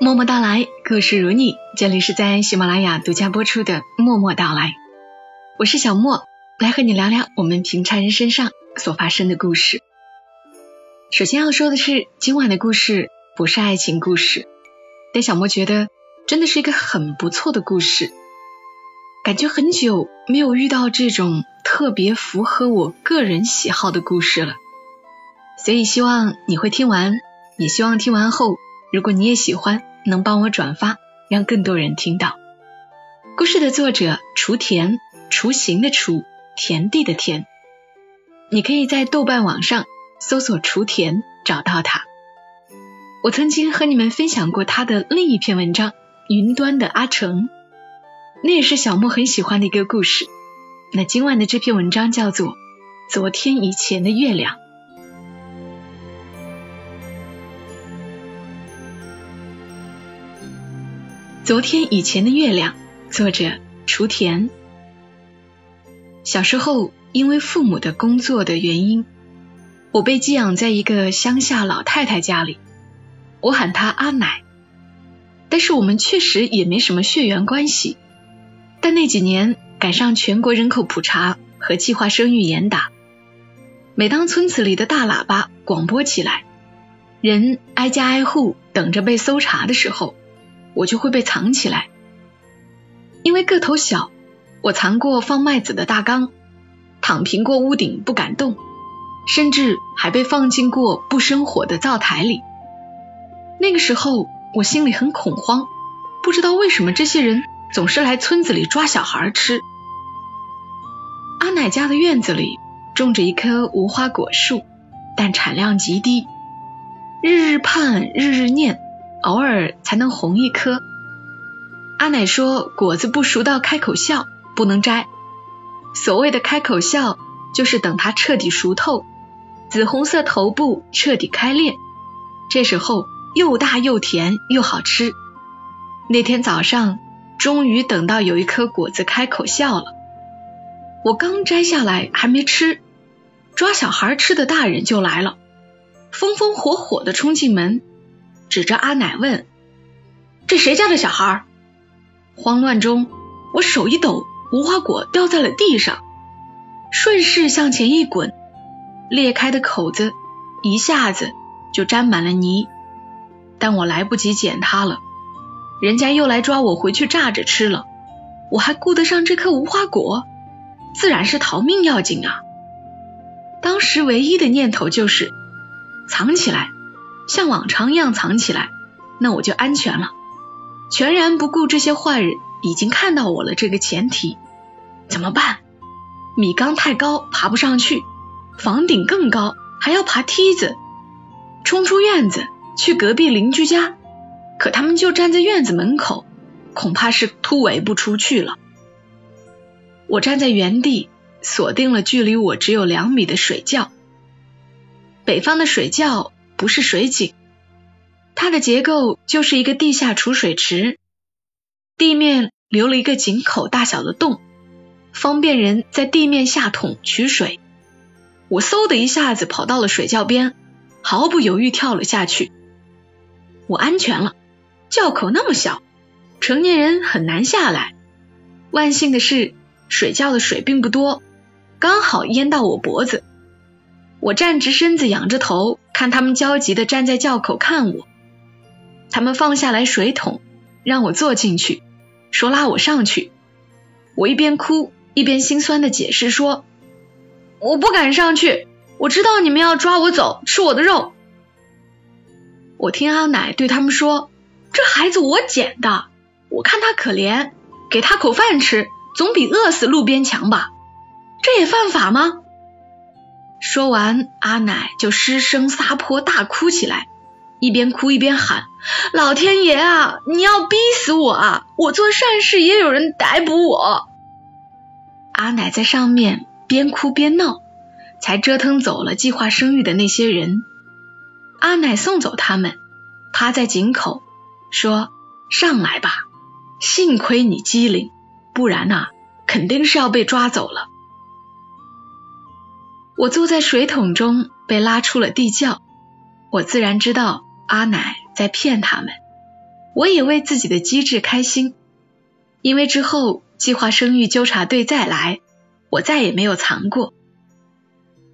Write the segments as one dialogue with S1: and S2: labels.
S1: 默默到来，故事如你。这里是在喜马拉雅独家播出的《默默到来》，我是小莫，来和你聊聊我们平常人身上所发生的故事。首先要说的是，今晚的故事不是爱情故事，但小莫觉得真的是一个很不错的故事。感觉很久没有遇到这种特别符合我个人喜好的故事了，所以希望你会听完，也希望听完后，如果你也喜欢。能帮我转发，让更多人听到。故事的作者雏田，雏形的雏，田地的田。你可以在豆瓣网上搜索雏田，找到他。我曾经和你们分享过他的另一篇文章《云端的阿成》，那也是小莫很喜欢的一个故事。那今晚的这篇文章叫做《昨天以前的月亮》。昨天以前的月亮，作者雏田。小时候，因为父母的工作的原因，我被寄养在一个乡下老太太家里，我喊她阿奶。但是我们确实也没什么血缘关系。但那几年赶上全国人口普查和计划生育严打，每当村子里的大喇叭广播起来，人挨家挨户等着被搜查的时候。我就会被藏起来，因为个头小，我藏过放麦子的大缸，躺平过屋顶不敢动，甚至还被放进过不生火的灶台里。那个时候我心里很恐慌，不知道为什么这些人总是来村子里抓小孩吃。阿奶家的院子里种着一棵无花果树，但产量极低，日日盼，日日念。偶尔才能红一颗。阿奶说，果子不熟到开口笑，不能摘。所谓的开口笑，就是等它彻底熟透，紫红色头部彻底开裂，这时候又大又甜又好吃。那天早上，终于等到有一颗果子开口笑了。我刚摘下来，还没吃，抓小孩吃的大人就来了，风风火火的冲进门。指着阿奶问：“这谁家的小孩？”慌乱中，我手一抖，无花果掉在了地上，顺势向前一滚，裂开的口子一下子就沾满了泥。但我来不及捡它了，人家又来抓我回去炸着吃了。我还顾得上这颗无花果？自然是逃命要紧啊！当时唯一的念头就是藏起来。像往常一样藏起来，那我就安全了。全然不顾这些坏人已经看到我了这个前提，怎么办？米缸太高，爬不上去；房顶更高，还要爬梯子。冲出院子去隔壁邻居家，可他们就站在院子门口，恐怕是突围不出去了。我站在原地，锁定了距离我只有两米的水窖。北方的水窖。不是水井，它的结构就是一个地下储水池，地面留了一个井口大小的洞，方便人在地面下桶取水。我嗖的一下子跑到了水窖边，毫不犹豫跳了下去。我安全了，窖口那么小，成年人很难下来。万幸的是，水窖的水并不多，刚好淹到我脖子。我站直身子，仰着头。看他们焦急的站在窖口看我，他们放下来水桶，让我坐进去，说拉我上去。我一边哭一边心酸的解释说：“我不敢上去，我知道你们要抓我走，吃我的肉。”我听阿奶对他们说：“这孩子我捡的，我看他可怜，给他口饭吃，总比饿死路边强吧？这也犯法吗？”说完，阿奶就失声撒泼大哭起来，一边哭一边喊：“老天爷啊，你要逼死我啊！我做善事也有人逮捕我。”阿奶在上面边哭边闹，才折腾走了计划生育的那些人。阿奶送走他们，趴在井口说：“上来吧，幸亏你机灵，不然呐，肯定是要被抓走了。”我坐在水桶中，被拉出了地窖，我自然知道阿奶在骗他们。我也为自己的机智开心，因为之后计划生育纠察队再来，我再也没有藏过。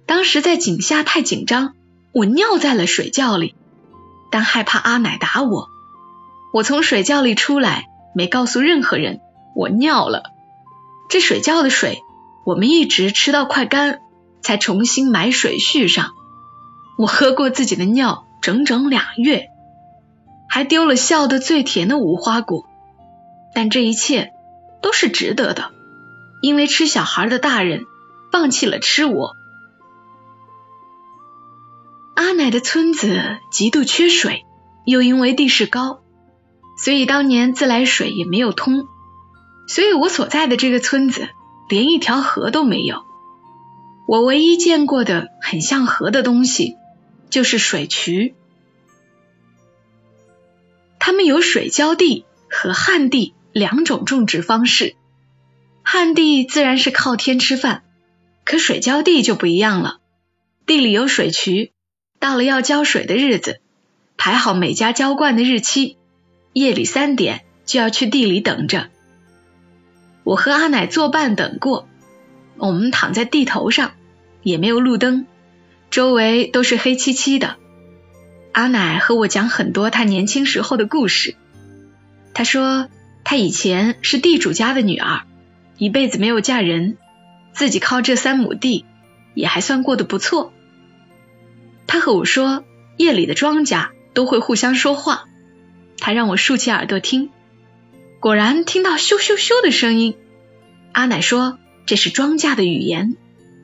S1: 当时在井下太紧张，我尿在了水窖里，但害怕阿奶打我，我从水窖里出来，没告诉任何人我尿了。这水窖的水，我们一直吃到快干，才重新买水续上。我喝过自己的尿整整俩月，还丢了笑得最甜的无花果，但这一切都是值得的，因为吃小孩的大人放弃了吃我。阿奶的村子极度缺水，又因为地势高，所以当年自来水也没有通，所以我所在的这个村子连一条河都没有。我唯一见过的很像河的东西。就是水渠，他们有水浇地和旱地两种种植方式。旱地自然是靠天吃饭，可水浇地就不一样了。地里有水渠，到了要浇水的日子，排好每家浇灌的日期，夜里三点就要去地里等着。我和阿奶作伴等过，我们躺在地头上，也没有路灯。周围都是黑漆漆的。阿奶和我讲很多她年轻时候的故事。她说，她以前是地主家的女儿，一辈子没有嫁人，自己靠这三亩地也还算过得不错。她和我说，夜里的庄稼都会互相说话。她让我竖起耳朵听，果然听到咻咻咻的声音。阿奶说，这是庄稼的语言，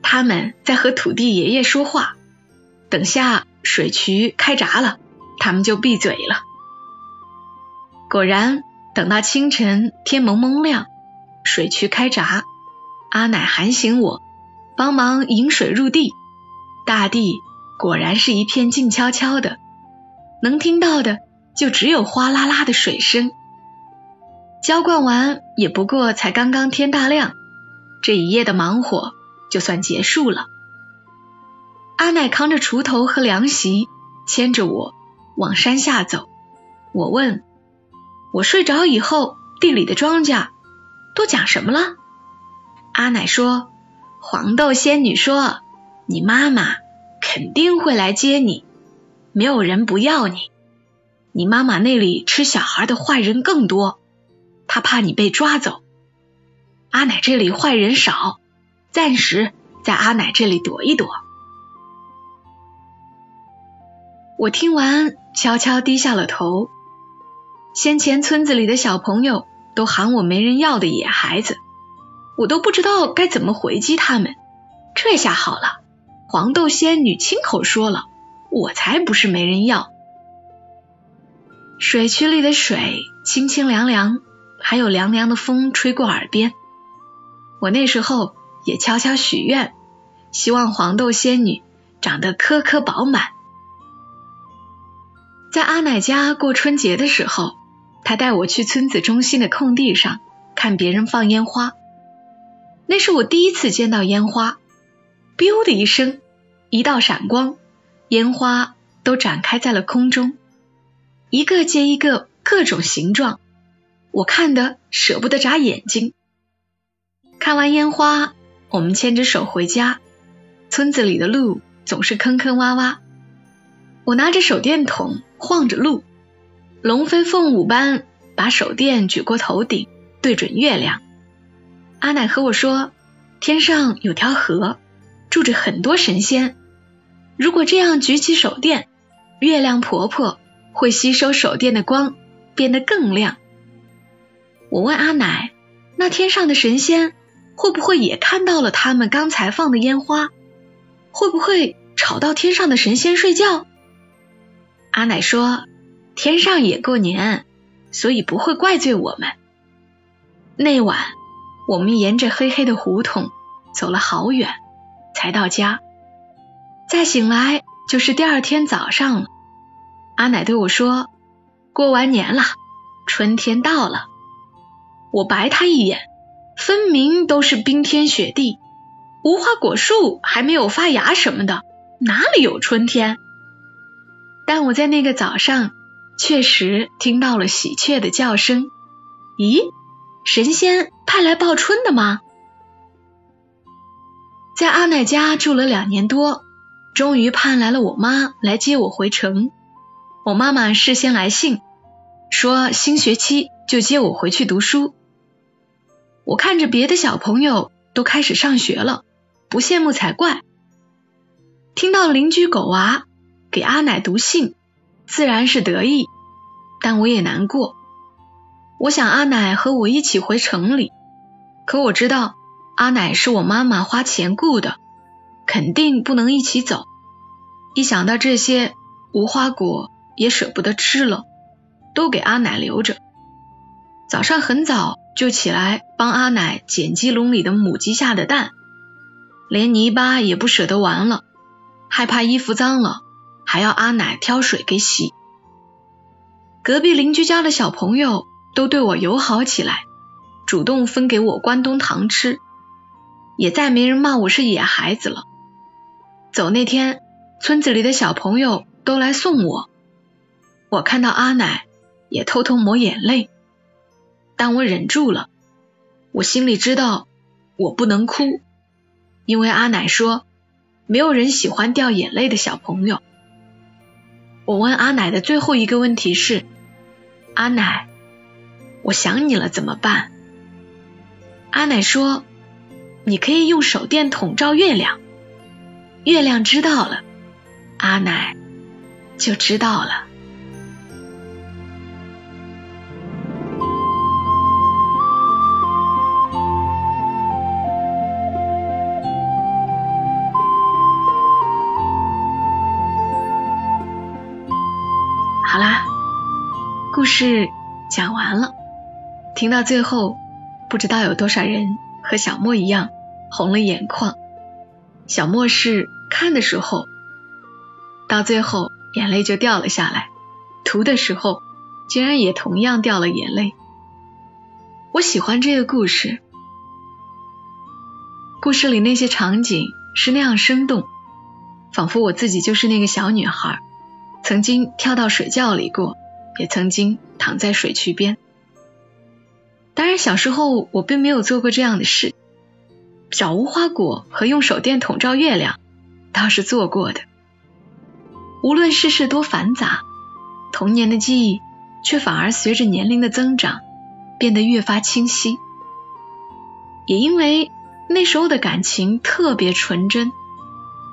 S1: 他们在和土地爷爷说话。等下水渠开闸了，他们就闭嘴了。果然，等到清晨天蒙蒙亮，水渠开闸，阿奶喊醒我，帮忙引水入地。大地果然是一片静悄悄的，能听到的就只有哗啦啦的水声。浇灌完也不过才刚刚天大亮，这一夜的忙活就算结束了。阿奶扛着锄头和凉席，牵着我往山下走。我问：“我睡着以后，地里的庄稼都讲什么了？”阿奶说：“黄豆仙女说，你妈妈肯定会来接你，没有人不要你。你妈妈那里吃小孩的坏人更多，她怕你被抓走。阿奶这里坏人少，暂时在阿奶这里躲一躲。”我听完，悄悄低下了头。先前村子里的小朋友都喊我没人要的野孩子，我都不知道该怎么回击他们。这下好了，黄豆仙女亲口说了，我才不是没人要。水渠里的水清清凉凉，还有凉凉的风吹过耳边。我那时候也悄悄许愿，希望黄豆仙女长得颗颗饱满。在阿奶家过春节的时候，她带我去村子中心的空地上看别人放烟花。那是我第一次见到烟花，biu 的一声，一道闪光，烟花都展开在了空中，一个接一个，各种形状，我看得舍不得眨眼睛。看完烟花，我们牵着手回家。村子里的路总是坑坑洼洼。我拿着手电筒晃着路，龙飞凤舞般把手电举过头顶，对准月亮。阿奶和我说，天上有条河，住着很多神仙。如果这样举起手电，月亮婆婆会吸收手电的光，变得更亮。我问阿奶，那天上的神仙会不会也看到了他们刚才放的烟花？会不会吵到天上的神仙睡觉？阿奶说：“天上也过年，所以不会怪罪我们。”那晚，我们沿着黑黑的胡同走了好远，才到家。再醒来就是第二天早上了。阿奶对我说：“过完年了，春天到了。”我白他一眼，分明都是冰天雪地，无花果树还没有发芽什么的，哪里有春天？但我在那个早上确实听到了喜鹊的叫声。咦，神仙派来报春的吗？在阿奶家住了两年多，终于盼来了我妈来接我回城。我妈妈事先来信，说新学期就接我回去读书。我看着别的小朋友都开始上学了，不羡慕才怪。听到邻居狗娃给阿奶读信，自然是得意，但我也难过。我想阿奶和我一起回城里，可我知道。阿奶是我妈妈花钱雇的，肯定不能一起走。一想到这些，无花果也舍不得吃了，都给阿奶留着。早上很早就起来帮阿奶捡鸡笼里的母鸡下的蛋，连泥巴也不舍得玩了，害怕衣服脏了，还要阿奶挑水给洗。隔壁邻居家的小朋友都对我友好起来，主动分给我关东糖吃。也再没人骂我是野孩子了。走那天，村子里的小朋友都来送我。我看到阿奶，也偷偷抹眼泪，但我忍住了。我心里知道，我不能哭，因为阿奶说，没有人喜欢掉眼泪的小朋友。我问阿奶的最后一个问题是：阿奶，我想你了怎么办？阿奶说。你可以用手电筒照月亮，月亮知道了，阿奶就知道了。故事讲完了，听到最后，不知道有多少人。和小莫一样红了眼眶，小莫是看的时候，到最后眼泪就掉了下来，涂的时候竟然也同样掉了眼泪。我喜欢这个故事，故事里那些场景是那样生动，仿佛我自己就是那个小女孩，曾经跳到水窖里过，也曾经躺在水渠边。当然，小时候我并没有做过这样的事。找无花果和用手电筒照月亮倒是做过的。无论世事多繁杂，童年的记忆却反而随着年龄的增长变得越发清晰。也因为那时候的感情特别纯真，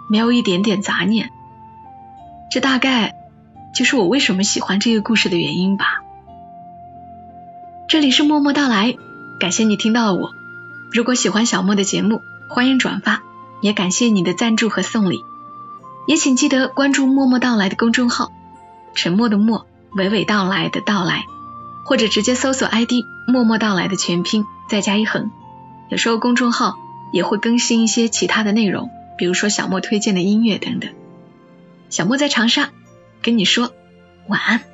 S1: 没有一点点杂念。这大概就是我为什么喜欢这个故事的原因吧。这里是默默到来，感谢你听到我。如果喜欢小莫的节目，欢迎转发，也感谢你的赞助和送礼。也请记得关注默默到来的公众号，沉默的默，娓娓道来的到来，或者直接搜索 ID 默默到来的全拼，再加一横。有时候公众号也会更新一些其他的内容，比如说小莫推荐的音乐等等。小莫在长沙，跟你说晚安。